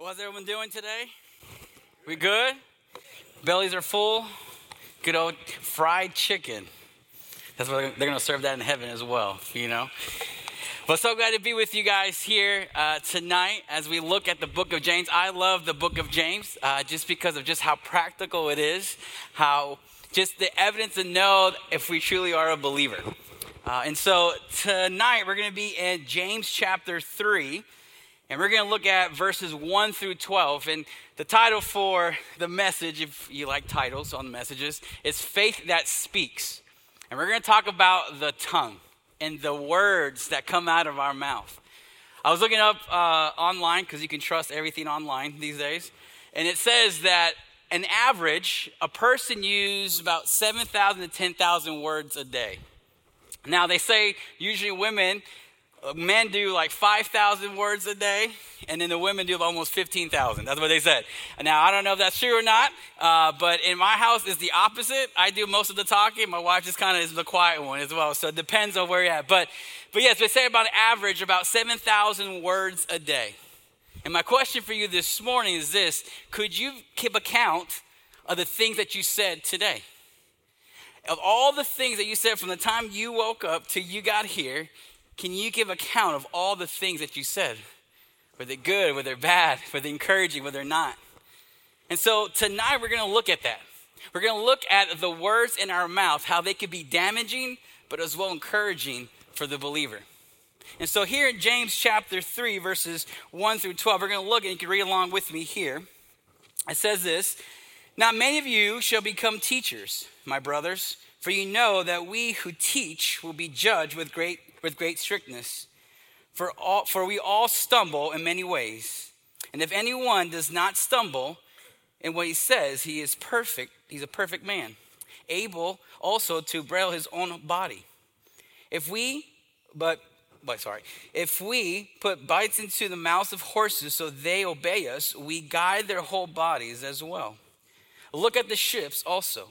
How's everyone doing today? We good? Bellies are full? Good old fried chicken. That's what they're to serve that in heaven as well, you know? But so glad to be with you guys here uh, tonight as we look at the book of James. I love the book of James uh, just because of just how practical it is, how just the evidence to know if we truly are a believer. Uh, and so tonight we're going to be in James chapter 3. And we're going to look at verses 1 through 12. And the title for the message, if you like titles on messages, is Faith That Speaks. And we're going to talk about the tongue and the words that come out of our mouth. I was looking up uh, online because you can trust everything online these days. And it says that an average, a person uses about 7,000 to 10,000 words a day. Now, they say usually women men do like 5,000 words a day, and then the women do almost 15,000. That's what they said. Now, I don't know if that's true or not, uh, but in my house, it's the opposite. I do most of the talking. My wife just kind of is the quiet one as well. So it depends on where you're at. But, but yes, they say about average about 7,000 words a day. And my question for you this morning is this Could you keep account of the things that you said today? Of all the things that you said from the time you woke up till you got here, can you give account of all the things that you said? Were they good? Were they bad? Were they encouraging? Were they not? And so tonight we're going to look at that. We're going to look at the words in our mouth, how they could be damaging, but as well encouraging for the believer. And so here in James chapter 3, verses 1 through 12, we're going to look and you can read along with me here. It says this Now many of you shall become teachers, my brothers, for you know that we who teach will be judged with great with great strictness. For, all, for we all stumble in many ways. And if anyone does not stumble in what he says, he is perfect. He's a perfect man, able also to bridle his own body. If we, but, but sorry, if we put bites into the mouths of horses so they obey us, we guide their whole bodies as well. Look at the ships also.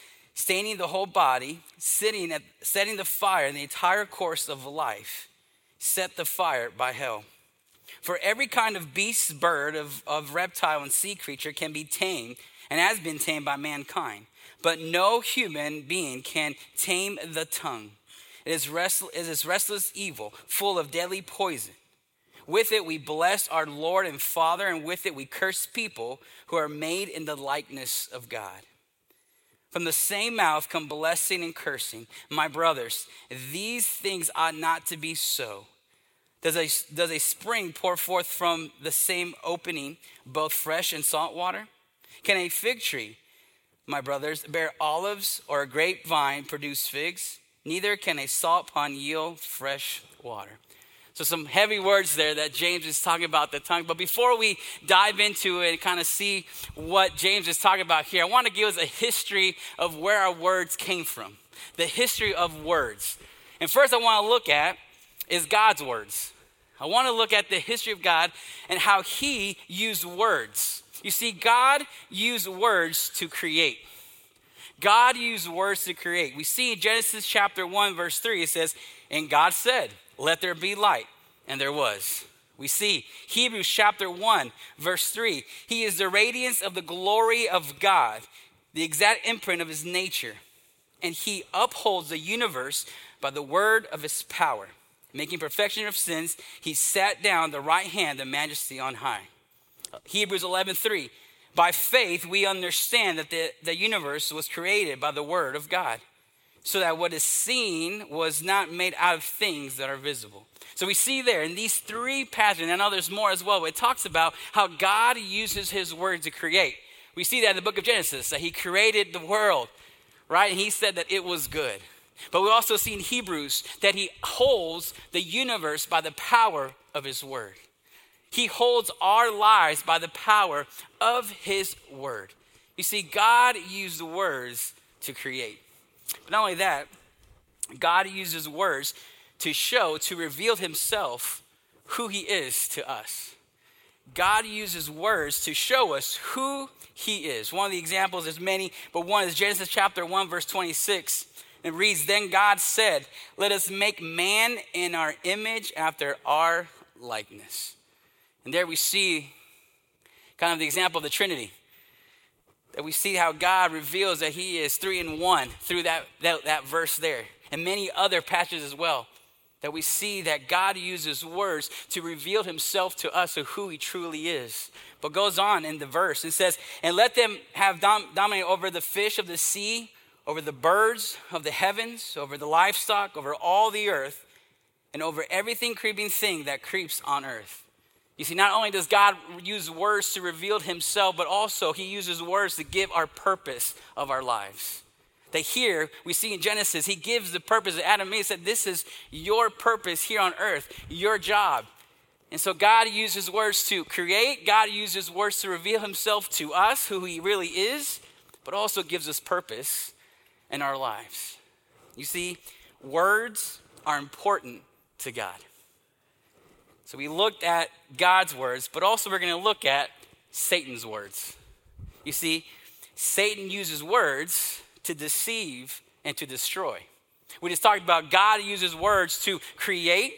staining the whole body, sitting at, setting the fire in the entire course of life, set the fire by hell. For every kind of beast, bird, of, of reptile, and sea creature can be tamed and has been tamed by mankind. But no human being can tame the tongue. It is, restless, it is restless evil, full of deadly poison. With it we bless our Lord and Father, and with it we curse people who are made in the likeness of God. From the same mouth come blessing and cursing. My brothers, these things ought not to be so. Does a, does a spring pour forth from the same opening both fresh and salt water? Can a fig tree, my brothers, bear olives or a grapevine produce figs? Neither can a salt pond yield fresh water. So, some heavy words there that James is talking about the tongue. But before we dive into it and kind of see what James is talking about here, I want to give us a history of where our words came from. The history of words. And first, I want to look at is God's words. I want to look at the history of God and how He used words. You see, God used words to create. God used words to create. We see in Genesis chapter 1, verse 3, it says, And God said, let there be light. And there was. We see Hebrews chapter 1, verse 3. He is the radiance of the glory of God, the exact imprint of his nature. And he upholds the universe by the word of his power. Making perfection of sins, he sat down the right hand of majesty on high. Hebrews 11, 3. By faith, we understand that the, the universe was created by the word of God so that what is seen was not made out of things that are visible. So we see there in these three passages, and I know there's more as well, it talks about how God uses his word to create. We see that in the book of Genesis, that he created the world, right? And he said that it was good. But we also see in Hebrews that he holds the universe by the power of his word. He holds our lives by the power of his word. You see, God used words to create. But not only that, God uses words to show, to reveal himself, who he is to us. God uses words to show us who he is. One of the examples, there's many, but one is Genesis chapter 1, verse 26. It reads, Then God said, Let us make man in our image after our likeness. And there we see kind of the example of the Trinity. That we see how God reveals that He is three in one through that, that, that verse there, and many other passages as well. That we see that God uses words to reveal Himself to us of who He truly is. But goes on in the verse and says, And let them have dom- over the fish of the sea, over the birds of the heavens, over the livestock, over all the earth, and over everything creeping thing that creeps on earth. You see, not only does God use words to reveal himself, but also he uses words to give our purpose of our lives. That here we see in Genesis, he gives the purpose. Adam and Eve said, This is your purpose here on earth, your job. And so God uses words to create, God uses words to reveal himself to us, who he really is, but also gives us purpose in our lives. You see, words are important to God. So we looked at God's words, but also we're going to look at Satan's words. You see, Satan uses words to deceive and to destroy. We just talked about God uses words to create,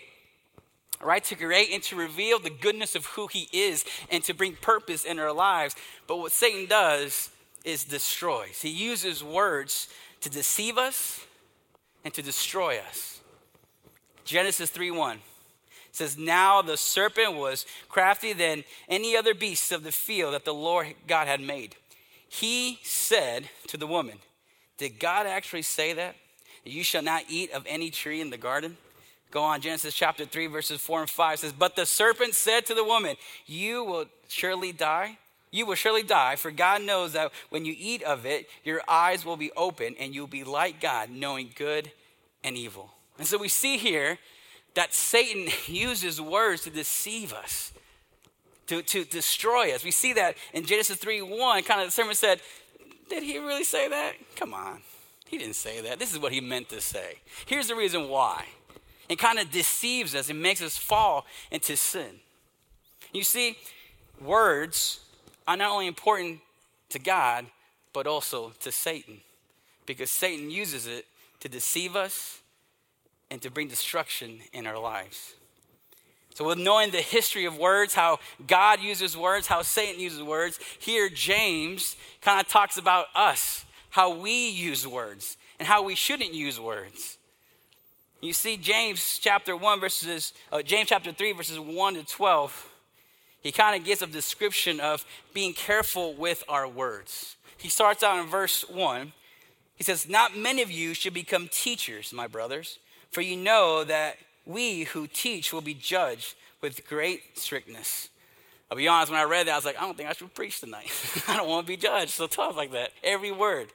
right? To create and to reveal the goodness of who he is and to bring purpose in our lives. But what Satan does is destroys. He uses words to deceive us and to destroy us. Genesis 3 1 says, Now the serpent was crafty than any other beast of the field that the Lord God had made. He said to the woman, Did God actually say that? You shall not eat of any tree in the garden? Go on, Genesis chapter 3, verses 4 and 5 says, But the serpent said to the woman, You will surely die. You will surely die, for God knows that when you eat of it, your eyes will be open and you'll be like God, knowing good and evil. And so we see here that Satan uses words to deceive us, to, to destroy us. We see that in Genesis 3 1, kind of the sermon said, Did he really say that? Come on. He didn't say that. This is what he meant to say. Here's the reason why. It kind of deceives us and makes us fall into sin. You see, words are not only important to God, but also to Satan, because Satan uses it to deceive us and to bring destruction in our lives. So, with knowing the history of words, how God uses words, how Satan uses words, here James kind of talks about us, how we use words, and how we shouldn't use words. You see, James chapter 1, verses, uh, James chapter 3, verses 1 to 12, he kind of gives a description of being careful with our words. He starts out in verse 1. He says, Not many of you should become teachers, my brothers for you know that we who teach will be judged with great strictness. I'll be honest, when I read that, I was like, I don't think I should preach tonight. I don't want to be judged so tough like that. Every word.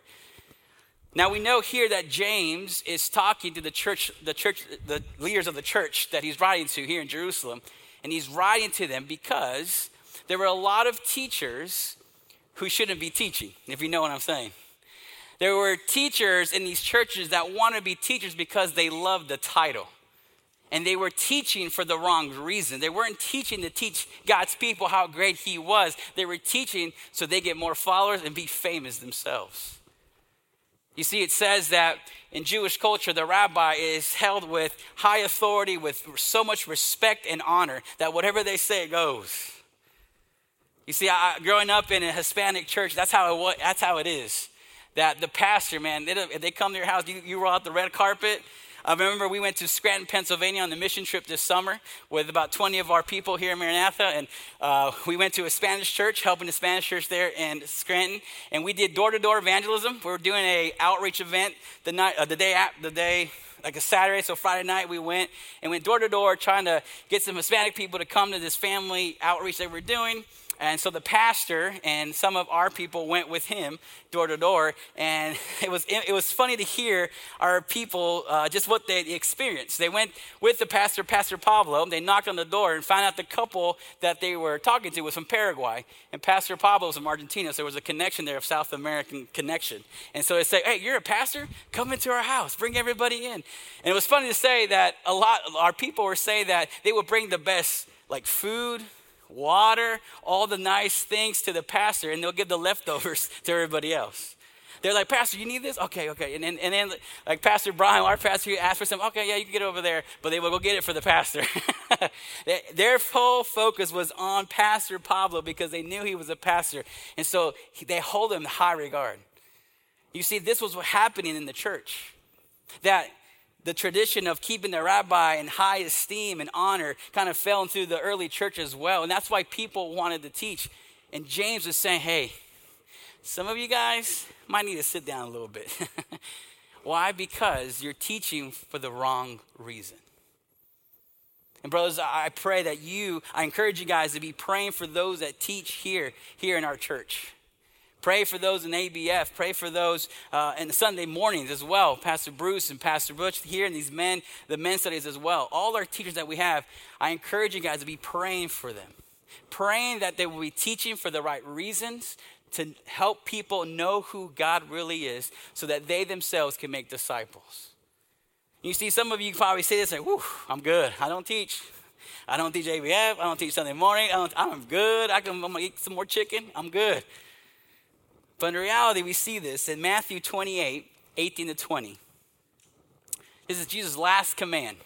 Now we know here that James is talking to the church, the church, the leaders of the church that he's writing to here in Jerusalem, and he's writing to them because there were a lot of teachers who shouldn't be teaching, if you know what I'm saying. There were teachers in these churches that wanted to be teachers because they loved the title. And they were teaching for the wrong reason. They weren't teaching to teach God's people how great He was. They were teaching so they get more followers and be famous themselves. You see, it says that in Jewish culture, the rabbi is held with high authority, with so much respect and honor that whatever they say goes. You see, I, growing up in a Hispanic church, that's how it, that's how it is that the pastor, man, they, if they come to your house, you, you roll out the red carpet. I remember we went to Scranton, Pennsylvania on the mission trip this summer with about 20 of our people here in Maranatha. And uh, we went to a Spanish church, helping the Spanish church there in Scranton. And we did door to door evangelism. We were doing a outreach event the, night, uh, the, day, the day like a Saturday, so Friday night we went and went door to door trying to get some Hispanic people to come to this family outreach that we're doing. And so the pastor and some of our people went with him door to door. And it was, it was funny to hear our people uh, just what they experienced. They went with the pastor, Pastor Pablo. They knocked on the door and found out the couple that they were talking to was from Paraguay. And Pastor Pablo was from Argentina. So there was a connection there of South American connection. And so they say, hey, you're a pastor? Come into our house. Bring everybody in. And it was funny to say that a lot, our people were saying that they would bring the best like food, water, all the nice things to the pastor, and they'll give the leftovers to everybody else. They're like, Pastor, you need this? Okay, okay. And then, and then like Pastor Brian, our pastor, he asked for some. Okay, yeah, you can get it over there. But they will go get it for the pastor. Their whole focus was on Pastor Pablo because they knew he was a pastor. And so they hold him in high regard. You see, this was what happening in the church. That the tradition of keeping the rabbi in high esteem and honor kind of fell into the early church as well. And that's why people wanted to teach. And James was saying, hey, some of you guys might need to sit down a little bit. why? Because you're teaching for the wrong reason. And brothers, I pray that you, I encourage you guys to be praying for those that teach here, here in our church. Pray for those in ABF. Pray for those uh, in the Sunday mornings as well. Pastor Bruce and Pastor Butch here, and these men, the men studies as well. All our teachers that we have, I encourage you guys to be praying for them. Praying that they will be teaching for the right reasons to help people know who God really is so that they themselves can make disciples. You see, some of you probably say this, like, whew, I'm good. I don't teach. I don't teach ABF. I don't teach Sunday morning. I am good. I can, I'm going to eat some more chicken. I'm good. But in reality, we see this in Matthew 28 18 to 20. This is Jesus' last command.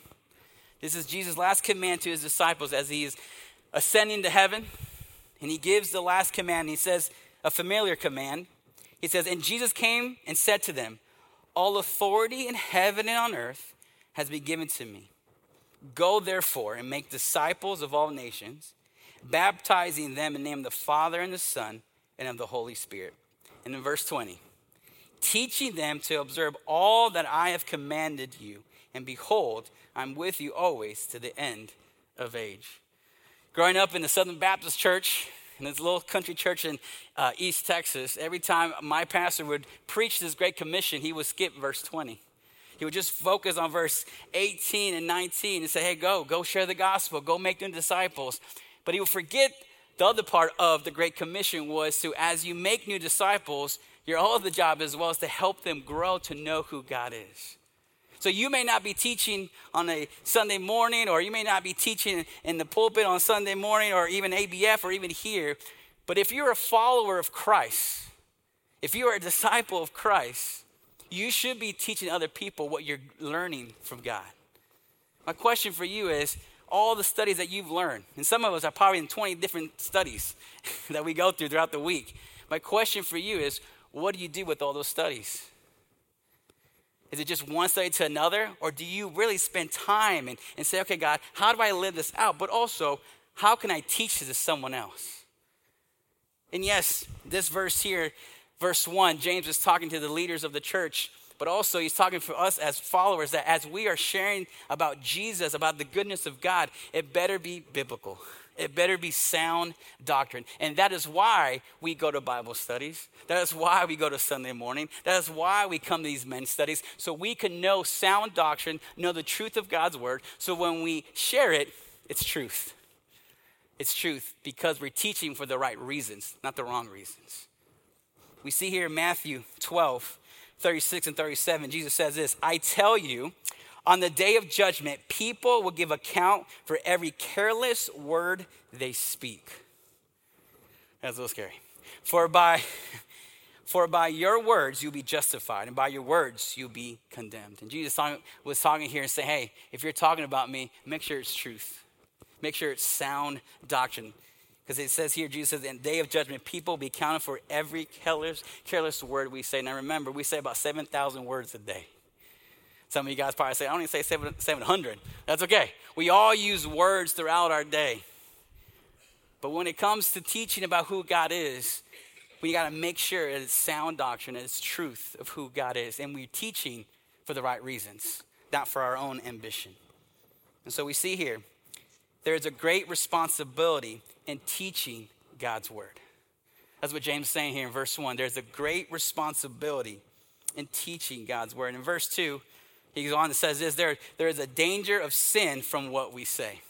This is Jesus' last command to his disciples as he is ascending to heaven. And he gives the last command. He says, a familiar command. He says, And Jesus came and said to them, All authority in heaven and on earth has been given to me. Go therefore and make disciples of all nations, baptizing them in the name of the Father and the Son and of the Holy Spirit and in verse 20, teaching them to observe all that I have commanded you. And behold, I'm with you always to the end of age. Growing up in the Southern Baptist Church, in this little country church in uh, East Texas, every time my pastor would preach this great commission, he would skip verse 20. He would just focus on verse 18 and 19 and say, hey, go, go share the gospel, go make new disciples. But he would forget the other part of the Great Commission was to, as you make new disciples, your other job as well is to help them grow to know who God is. So you may not be teaching on a Sunday morning, or you may not be teaching in the pulpit on Sunday morning, or even ABF, or even here. But if you're a follower of Christ, if you are a disciple of Christ, you should be teaching other people what you're learning from God. My question for you is all the studies that you've learned. And some of us are probably in 20 different studies that we go through throughout the week. My question for you is what do you do with all those studies? Is it just one study to another? Or do you really spend time and, and say, okay, God, how do I live this out? But also, how can I teach this to someone else? And yes, this verse here, verse 1, James is talking to the leaders of the church but also he's talking for us as followers that as we are sharing about Jesus, about the goodness of God, it better be biblical. It better be sound doctrine. And that is why we go to Bible studies. That is why we go to Sunday morning. That is why we come to these men's studies, so we can know sound doctrine, know the truth of God's word. So when we share it, it's truth. It's truth because we're teaching for the right reasons, not the wrong reasons. We see here in Matthew 12, 36 and 37, Jesus says this I tell you, on the day of judgment, people will give account for every careless word they speak. That's a little scary. For by, for by your words you'll be justified, and by your words you'll be condemned. And Jesus was talking here and saying, hey, if you're talking about me, make sure it's truth. Make sure it's sound doctrine. Because it says here, Jesus says, in day of judgment, people be counted for every careless, careless word we say. Now remember, we say about 7,000 words a day. Some of you guys probably say, I don't even say 700. That's okay. We all use words throughout our day. But when it comes to teaching about who God is, we got to make sure it's sound doctrine, it's truth of who God is. And we're teaching for the right reasons, not for our own ambition. And so we see here, there's a great responsibility in teaching God's word. That's what James is saying here in verse 1. There's a great responsibility in teaching God's word. And In verse 2, he goes on and says this there, there is a danger of sin from what we say.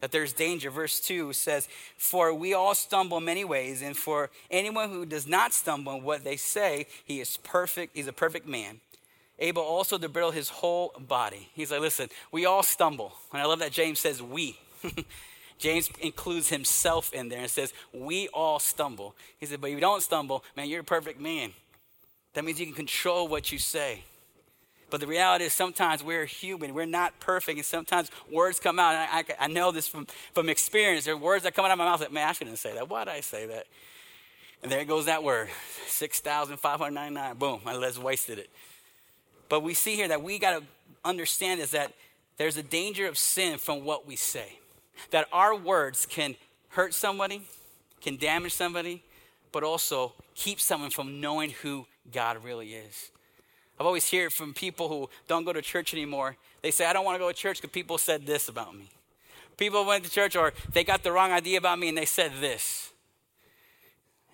That there's danger. Verse 2 says, For we all stumble many ways, and for anyone who does not stumble in what they say, he is perfect, he's a perfect man, able also to bridle his whole body. He's like, listen, we all stumble. And I love that James says we. James includes himself in there and says, We all stumble. He said, But if you don't stumble, man, you're a perfect man. That means you can control what you say. But the reality is sometimes we're human. We're not perfect. And sometimes words come out. I, I, I, know this from, from experience. There are words that come out of my mouth that, man, I shouldn't say that. Why did I say that? And there goes that word 6,599. Boom, I just wasted it. But we see here that we got to understand is that there's a danger of sin from what we say. That our words can hurt somebody, can damage somebody, but also keep someone from knowing who God really is. I've always heard from people who don't go to church anymore. They say, I don't want to go to church because people said this about me. People went to church or they got the wrong idea about me and they said this.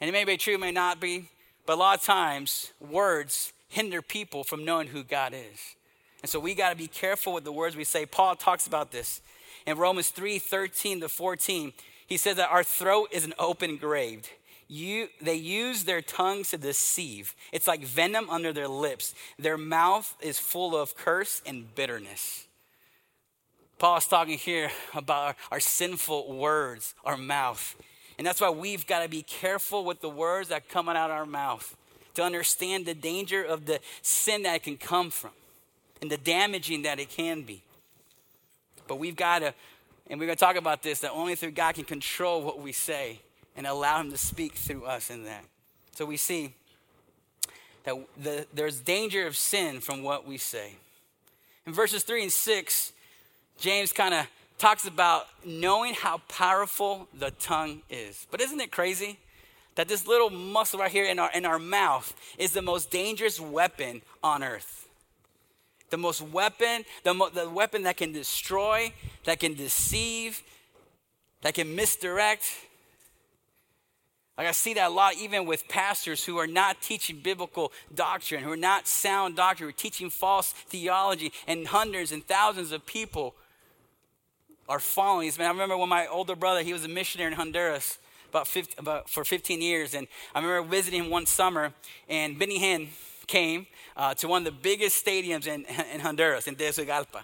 And it may be true, may not be, but a lot of times words hinder people from knowing who God is. And so we got to be careful with the words we say. Paul talks about this in Romans 3 13 to 14. He says that our throat is an open grave you, they use their tongues to deceive. It's like venom under their lips. Their mouth is full of curse and bitterness. Paul is talking here about our, our sinful words, our mouth. And that's why we've got to be careful with the words that come out of our mouth to understand the danger of the sin that can come from and the damaging that it can be. But we've got to, and we're going to talk about this, that only through God can control what we say and allow Him to speak through us in that. So we see that the, there's danger of sin from what we say. In verses 3 and 6, James kind of talks about knowing how powerful the tongue is. But isn't it crazy that this little muscle right here in our, in our mouth is the most dangerous weapon on earth? The most weapon, the, mo- the weapon that can destroy, that can deceive, that can misdirect, like I see that a lot even with pastors who are not teaching biblical doctrine, who are not sound doctrine, who are teaching false theology, and hundreds and thousands of people are following this. Man, I remember when my older brother, he was a missionary in Honduras about, 50, about for 15 years, and I remember visiting one summer, and Benny Hinn came uh, to one of the biggest stadiums in, in Honduras, in Tegucigalpa.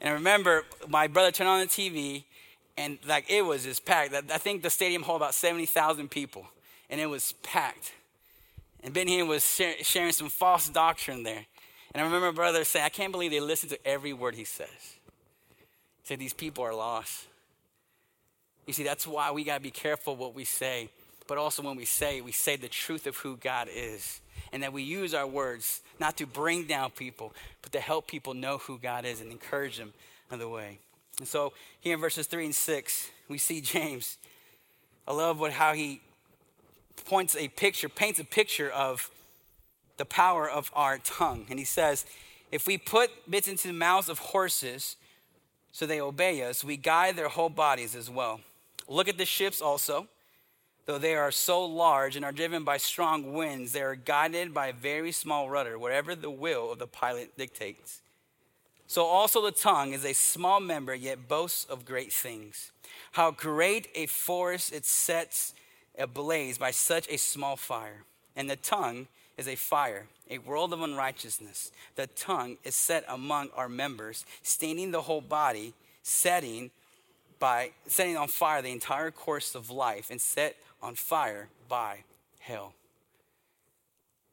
And I remember my brother turned on the TV, and like it was just packed. I think the stadium held about 70,000 people, and it was packed. And Ben Hinn was sharing some false doctrine there. And I remember my brother saying, I can't believe they listen to every word he says. He said, These people are lost. You see, that's why we got to be careful what we say. But also, when we say, we say the truth of who God is. And that we use our words not to bring down people, but to help people know who God is and encourage them in the way. And so here in verses 3 and 6, we see James. I love what, how he points a picture, paints a picture of the power of our tongue. And he says, if we put bits into the mouths of horses so they obey us, we guide their whole bodies as well. Look at the ships also. Though they are so large and are driven by strong winds, they are guided by a very small rudder, wherever the will of the pilot dictates. So also the tongue is a small member, yet boasts of great things. How great a forest it sets ablaze by such a small fire. And the tongue is a fire, a world of unrighteousness. The tongue is set among our members, staining the whole body, setting by setting on fire the entire course of life, and set on fire by hell.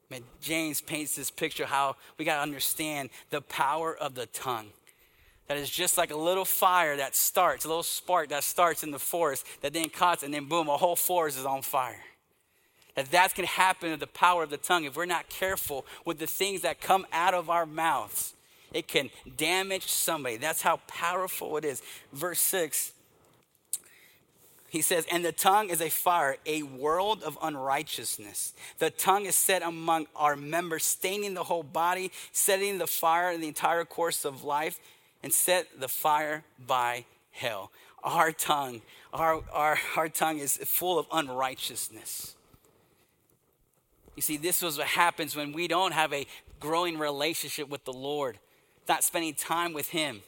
Man, James paints this picture how we got to understand the power of the tongue. That is just like a little fire that starts, a little spark that starts in the forest that then cuts, and then boom, a whole forest is on fire. That that can happen with the power of the tongue if we're not careful with the things that come out of our mouths. It can damage somebody. That's how powerful it is. Verse 6 he says, And the tongue is a fire, a world of unrighteousness. The tongue is set among our members, staining the whole body, setting the fire in the entire course of life, and set the fire by hell. our tongue, our, our, our tongue is full of unrighteousness. You see, this was what happens when we don't have a growing relationship with the Lord, not spending time with Him.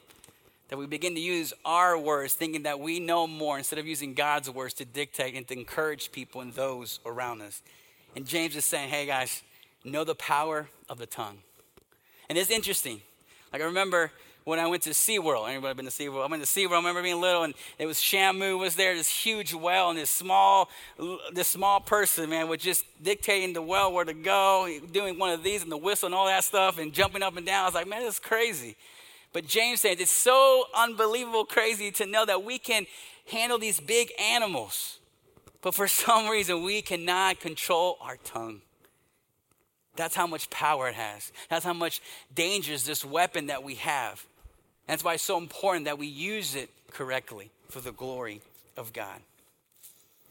That we begin to use our words, thinking that we know more instead of using God's words to dictate and to encourage people and those around us. And James is saying, hey guys, know the power of the tongue. And it's interesting. Like I remember when I went to SeaWorld. Anybody been to SeaWorld? I went to SeaWorld. I remember being little and it was Shamu was there, this huge whale, and this small, this small person, man, was just dictating the whale where to go, doing one of these and the whistle and all that stuff and jumping up and down. I was like, man, this is crazy. But James says it's so unbelievable crazy to know that we can handle these big animals. But for some reason, we cannot control our tongue. That's how much power it has. That's how much danger is this weapon that we have. That's why it's so important that we use it correctly for the glory of God.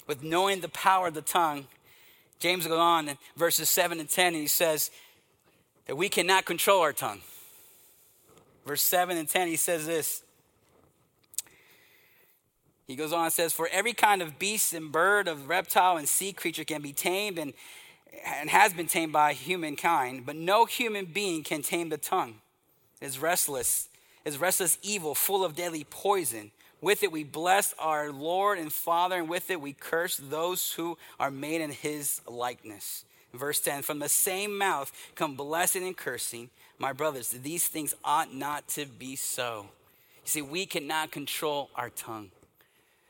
With knowing the power of the tongue, James goes on in verses 7 and 10, and he says that we cannot control our tongue. Verse 7 and 10, he says this. He goes on and says, For every kind of beast and bird, of reptile and sea creature can be tamed and, and has been tamed by humankind, but no human being can tame the tongue. It is restless it is restless evil, full of deadly poison. With it we bless our Lord and Father, and with it we curse those who are made in his likeness. Verse 10 From the same mouth come blessing and cursing. My brothers, these things ought not to be so. You see, we cannot control our tongue.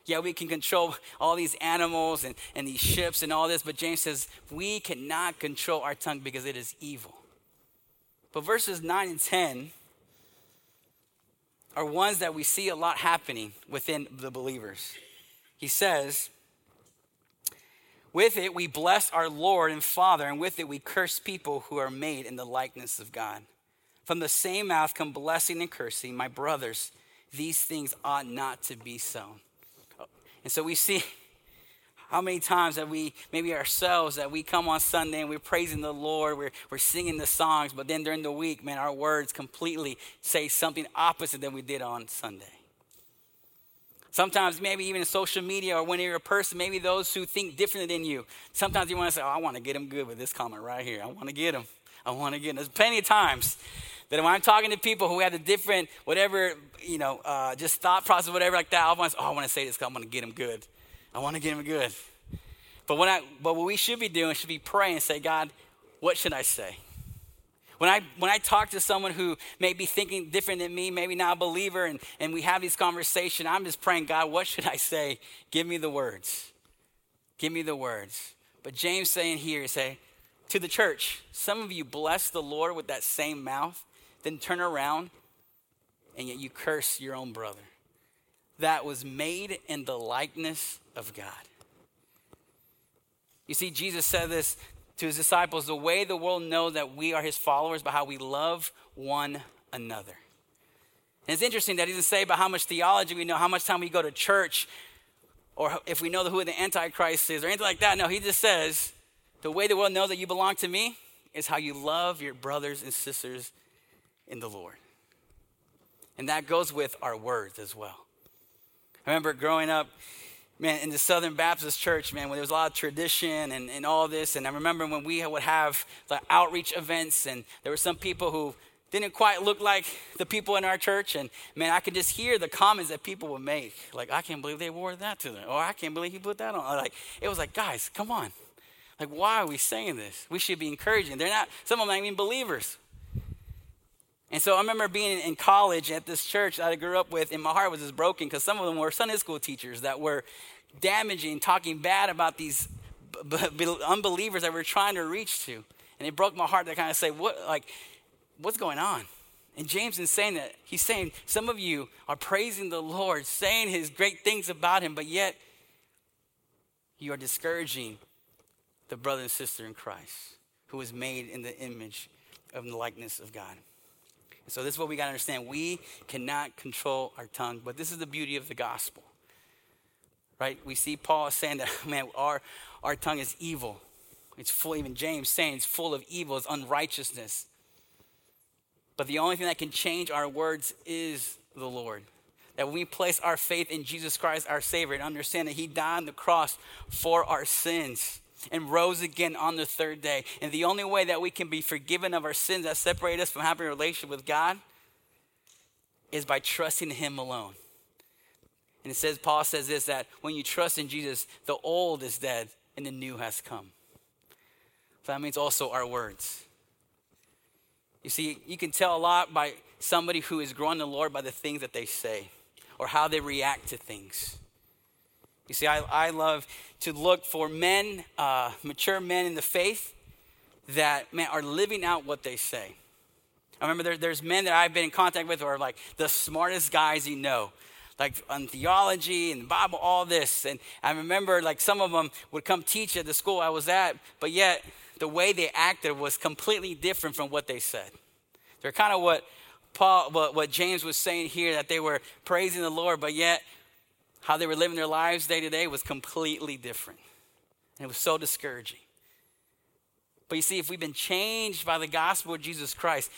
Yeah, we can control all these animals and, and these ships and all this, but James says we cannot control our tongue because it is evil. But verses 9 and 10 are ones that we see a lot happening within the believers. He says, With it we bless our Lord and Father, and with it we curse people who are made in the likeness of God. From the same mouth come blessing and cursing. My brothers, these things ought not to be so. And so we see how many times that we, maybe ourselves, that we come on Sunday and we're praising the Lord, we're, we're singing the songs, but then during the week, man, our words completely say something opposite than we did on Sunday. Sometimes, maybe even in social media or when you're a person, maybe those who think differently than you. Sometimes you want to say, oh, I want to get them good with this comment right here. I want to get them. I want to get them. There's plenty of times that when I'm talking to people who have a different, whatever, you know, uh, just thought process, whatever like that, I want oh, I want to say this because I want to get them good. I want to get them good. But, when I, but what we should be doing should be praying and say, God, what should I say? When I, when I talk to someone who may be thinking different than me, maybe not a believer, and, and we have these conversations, I'm just praying, God, what should I say? Give me the words. Give me the words. But James saying here, say, to the church, some of you bless the Lord with that same mouth, then turn around and yet you curse your own brother. That was made in the likeness of God. You see, Jesus said this to his disciples the way the world knows that we are his followers by how we love one another. And it's interesting that he doesn't say about how much theology we know, how much time we go to church, or if we know who the Antichrist is, or anything like that. No, he just says the way the world knows that you belong to me is how you love your brothers and sisters in the Lord. And that goes with our words as well. I remember growing up, man, in the Southern Baptist Church, man, when there was a lot of tradition and, and all this. And I remember when we would have like outreach events, and there were some people who didn't quite look like the people in our church. And man, I could just hear the comments that people would make. Like, I can't believe they wore that to them. Or I can't believe he put that on. Like, it was like, guys, come on. Like, why are we saying this? We should be encouraging. They're not, some of them aren't even believers. And so I remember being in college at this church that I grew up with, and my heart was just broken because some of them were Sunday school teachers that were damaging, talking bad about these b- b- unbelievers that we're trying to reach to. And it broke my heart to kind of say, what, like, what's going on? And James is saying that he's saying some of you are praising the Lord, saying his great things about him, but yet you are discouraging the brother and sister in Christ who was made in the image of the likeness of God. So this is what we got to understand. We cannot control our tongue, but this is the beauty of the gospel. Right? We see Paul saying that, man, our, our tongue is evil. It's full, even James saying it's full of evil, it's unrighteousness. But the only thing that can change our words is the Lord. that we place our faith in Jesus Christ, our Savior, and understand that He died on the cross for our sins and rose again on the third day. And the only way that we can be forgiven of our sins that separate us from having a relationship with God is by trusting Him alone. And it says, Paul says this that when you trust in Jesus, the old is dead and the new has come. So that means also our words. You see, you can tell a lot by somebody who is growing the Lord by the things that they say or how they react to things. You see, I, I love to look for men, uh, mature men in the faith, that man are living out what they say. I remember there, there's men that I've been in contact with who are like the smartest guys you know, like on theology and Bible, all this. And I remember like some of them would come teach at the school I was at, but yet the way they acted was completely different from what they said. They're kind of what Paul, what, what James was saying here, that they were praising the Lord, but yet how they were living their lives day to day was completely different. And it was so discouraging. But you see, if we've been changed by the gospel of Jesus Christ,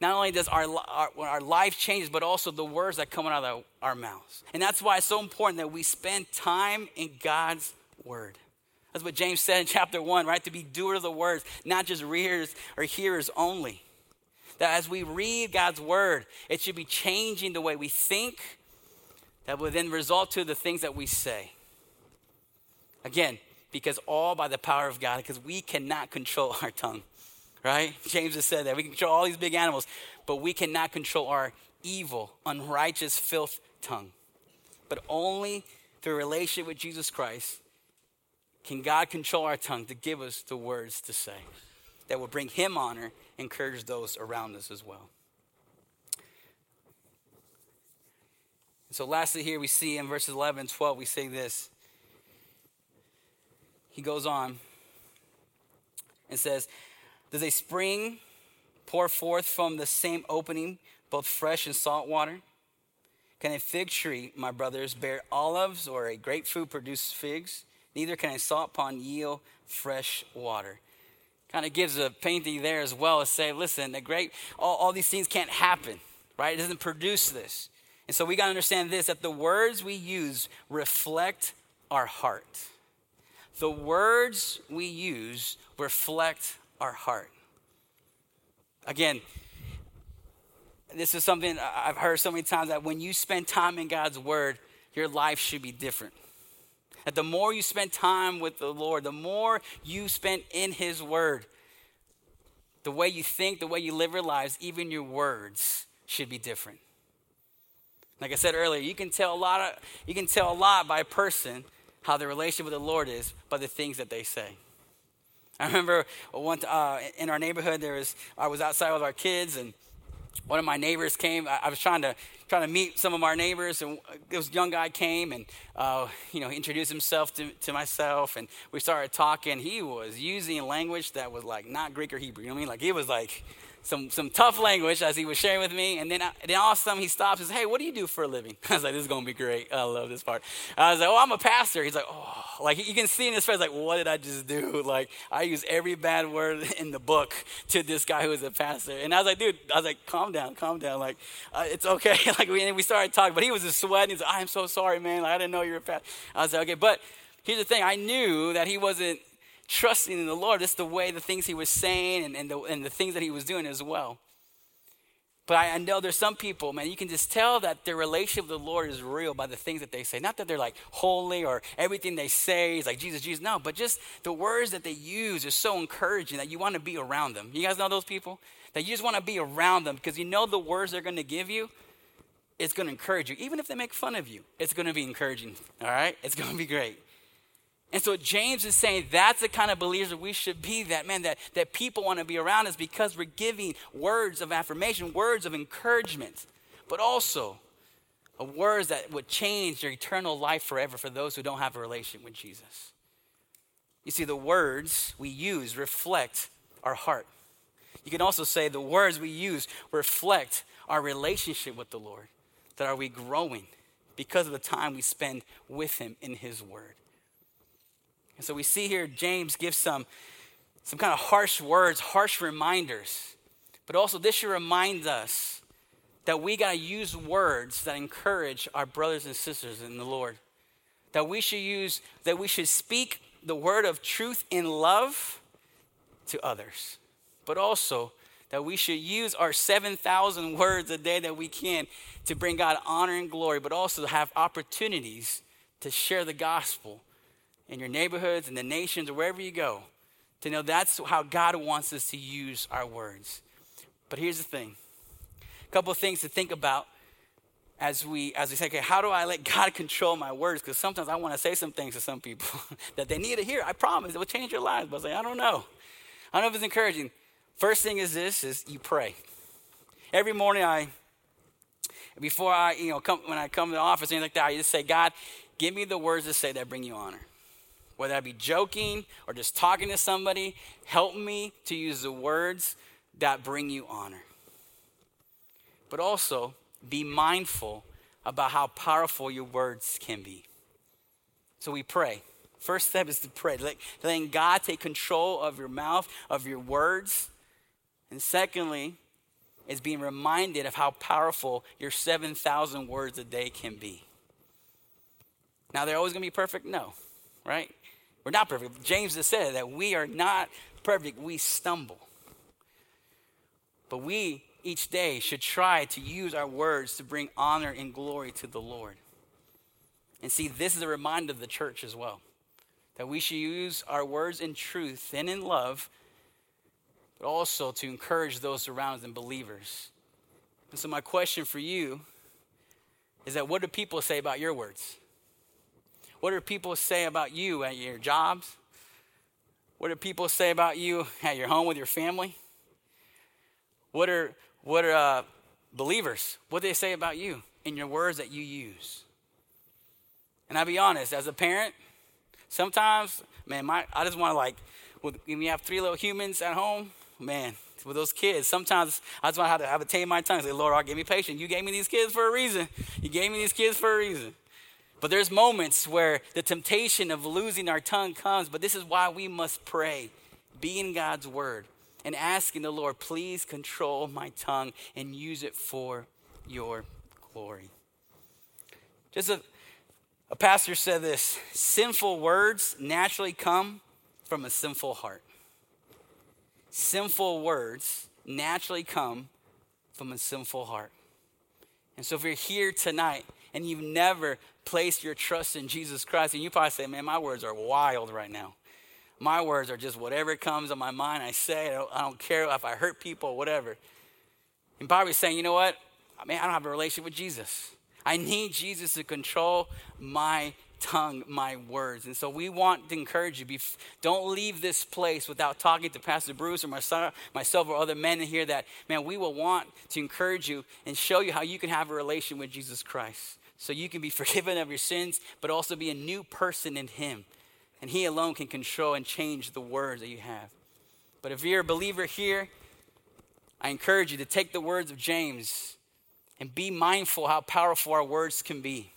not only does our, our, our life change, but also the words that come out of our mouths. And that's why it's so important that we spend time in God's word. That's what James said in chapter 1, right? To be doers of the words, not just readers or hearers only. That as we read God's word, it should be changing the way we think, that will then result to the things that we say. Again, because all by the power of God, because we cannot control our tongue, right? James has said that. We can control all these big animals, but we cannot control our evil, unrighteous, filth tongue. But only through relationship with Jesus Christ can God control our tongue to give us the words to say that will bring Him honor, encourage those around us as well. So, lastly, here we see in verses 11 and 12, we say this. He goes on and says, Does a spring pour forth from the same opening both fresh and salt water? Can a fig tree, my brothers, bear olives or a grapefruit produce figs? Neither can a salt pond yield fresh water. Kind of gives a painting there as well as say, listen, the great, all, all these things can't happen, right? It doesn't produce this. And so we got to understand this that the words we use reflect our heart. The words we use reflect our heart. Again, this is something I've heard so many times that when you spend time in God's word, your life should be different. That the more you spend time with the Lord, the more you spend in His word, the way you think, the way you live your lives, even your words should be different. Like I said earlier, you can tell a lot of, you can tell a lot by a person how their relationship with the Lord is by the things that they say. I remember one uh, in our neighborhood there was I was outside with our kids and one of my neighbors came. I, I was trying to trying to meet some of our neighbors, and this young guy came and uh, you know introduced himself to, to myself, and we started talking. He was using language that was like not Greek or Hebrew. You know what I mean? Like he was like some, some tough language as he was sharing with me. And then, I, then all of a sudden he stops and says, Hey, what do you do for a living? I was like, This is going to be great. I love this part. I was like, Oh, I'm a pastor. He's like, Oh, like you can see in his face, like, What did I just do? Like, I use every bad word in the book to this guy who is a pastor. And I was like, Dude, I was like, Calm down, calm down. Like, uh, it's okay. like, we, and we started talking, but he was just sweating. He's like, I'm so sorry, man. Like, I didn't know you were a pastor. I was like, Okay. But here's the thing I knew that he wasn't trusting in the Lord. It's the way the things he was saying and, and, the, and the things that he was doing as well. But I, I, know there's some people, man, you can just tell that their relationship with the Lord is real by the things that they say. Not that they're like holy or everything they say is like Jesus, Jesus. No, but just the words that they use are so encouraging that you want to be around them. You guys know those people? That you just want to be around them because you know the words they're going to give you, it's going to encourage you. Even if they make fun of you, it's going to be encouraging. All right? It's going to be great. And so James is saying that's the kind of believers that we should be, that man, that, that people want to be around us because we're giving words of affirmation, words of encouragement, but also uh, words that would change their eternal life forever for those who don't have a relationship with Jesus. You see, the words we use reflect our heart. You can also say the words we use reflect our relationship with the Lord. That are we growing because of the time we spend with Him in His Word? And so we see here James gives some, some kind of harsh words, harsh reminders. But also, this should remind us that we got to use words that encourage our brothers and sisters in the Lord. That we should use, that we should speak the word of truth in love to others, but also that we should use our 7,000 words a day that we can to bring God honor and glory, but also to have opportunities to share the gospel in your neighborhoods, in the nations, or wherever you go, to know that's how God wants us to use our words. But here's the thing a couple of things to think about as we as we say, okay, how do I let God control my words? Because sometimes I want to say some things to some people that they need to hear. I promise it will change your lives. But I say, I don't know. I don't know if it's encouraging. First thing is this: is you pray. Every morning, I before I you know come when I come to the office anything like that, I just say, God, give me the words to say that bring you honor. Whether I be joking or just talking to somebody, help me to use the words that bring you honor but also be mindful about how powerful your words can be. So we pray. First step is to pray, letting God take control of your mouth, of your words. And secondly, is being reminded of how powerful your 7,000 words a day can be. Now, they're always going to be perfect? No, right? We're not perfect. James has said that we are not perfect, we stumble. But we each day should try to use our words to bring honor and glory to the Lord. And see, this is a reminder of the church as well that we should use our words in truth and in love, but also to encourage those around us and believers. And so, my question for you is that what do people say about your words? What do people say about you at your jobs? What do people say about you at your home with your family? What are what are uh, believers? What do they say about you in your words that you use? And I'll be honest, as a parent, sometimes, man, my I just want to like, when you have three little humans at home, man, with those kids, sometimes I just want to have to, tame my tongue. Say, Lord, I give me patience. You gave me these kids for a reason. You gave me these kids for a reason. But there's moments where the temptation of losing our tongue comes. But this is why we must pray, be in God's word and asking the Lord, please control my tongue and use it for your glory. Just a, a pastor said this sinful words naturally come from a sinful heart. Sinful words naturally come from a sinful heart. And so if you're here tonight and you've never placed your trust in Jesus Christ, and you probably say, man, my words are wild right now. My words are just whatever comes on my mind, I say. I don't, care if I hurt people whatever. And probably saying, you know what? I mean, I don't have a relationship with Jesus. I need Jesus to control my tongue, my words. And so we want to encourage you. Don't leave this place without talking to Pastor Bruce or myself, myself or other men here that, man, we will want to encourage you and show you how you can have a relation with Jesus Christ. So you can be forgiven of your sins, but also be a new person in Him. And He alone can control and change the words that you have. But if you're a believer here, I encourage you to take the words of James and be mindful how powerful our words can be.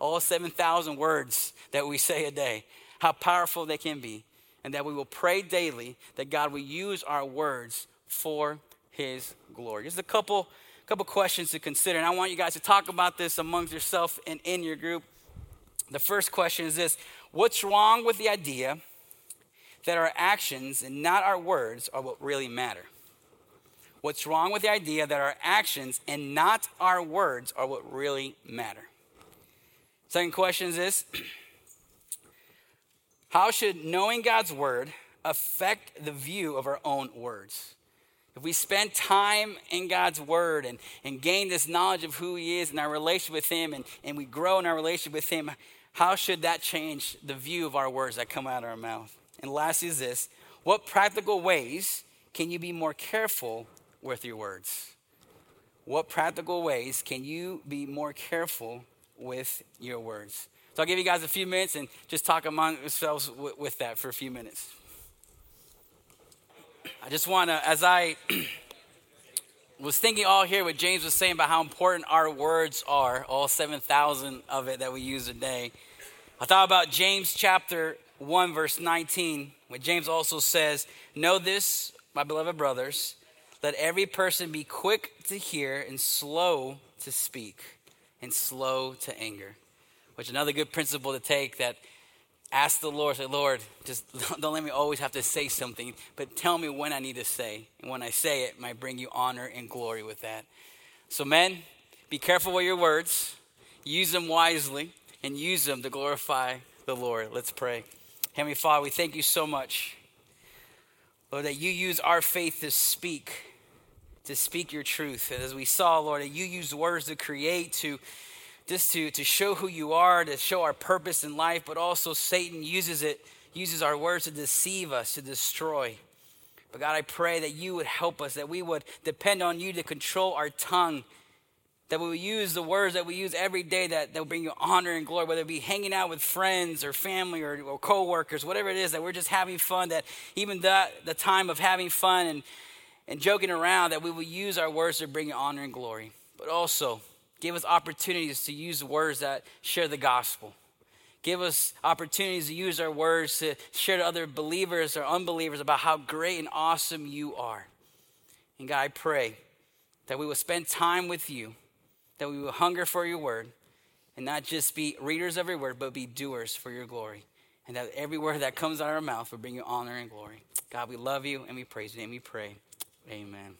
All 7,000 words that we say a day, how powerful they can be. And that we will pray daily that God will use our words for His glory. Just a couple, couple questions to consider. And I want you guys to talk about this amongst yourself and in your group. The first question is this What's wrong with the idea that our actions and not our words are what really matter? What's wrong with the idea that our actions and not our words are what really matter? Second question is this How should knowing God's word affect the view of our own words? If we spend time in God's word and, and gain this knowledge of who He is and our relationship with Him, and, and we grow in our relationship with Him, how should that change the view of our words that come out of our mouth? And last is this what practical ways can you be more careful with your words? What practical ways can you be more careful with your words? So I'll give you guys a few minutes and just talk among yourselves with, with that for a few minutes. I just want to, as I was thinking all here what James was saying about how important our words are, all 7,000 of it that we use a day. I thought about James chapter 1, verse 19, where James also says, Know this, my beloved brothers, let every person be quick to hear and slow to speak and slow to anger. Which another good principle to take that ask the Lord, say, Lord, just don't let me always have to say something, but tell me when I need to say. And when I say it, might bring you honor and glory with that. So, men, be careful with your words, use them wisely, and use them to glorify the Lord. Let's pray. Heavenly Father, we thank you so much, Lord, that you use our faith to speak, to speak your truth. And as we saw, Lord, that you use words to create, to just to, to show who you are, to show our purpose in life, but also Satan uses it, uses our words to deceive us, to destroy. But God, I pray that you would help us, that we would depend on you to control our tongue, that we would use the words that we use every day that, that will bring you honor and glory, whether it be hanging out with friends or family or, or co-workers, whatever it is, that we're just having fun, that even that the time of having fun and, and joking around, that we will use our words to bring you honor and glory. But also, Give us opportunities to use words that share the gospel. Give us opportunities to use our words to share to other believers or unbelievers about how great and awesome you are. And God, I pray that we will spend time with you, that we will hunger for your word, and not just be readers of your word, but be doers for your glory. And that every word that comes out of our mouth will bring you honor and glory. God, we love you and we praise you and we pray. Amen.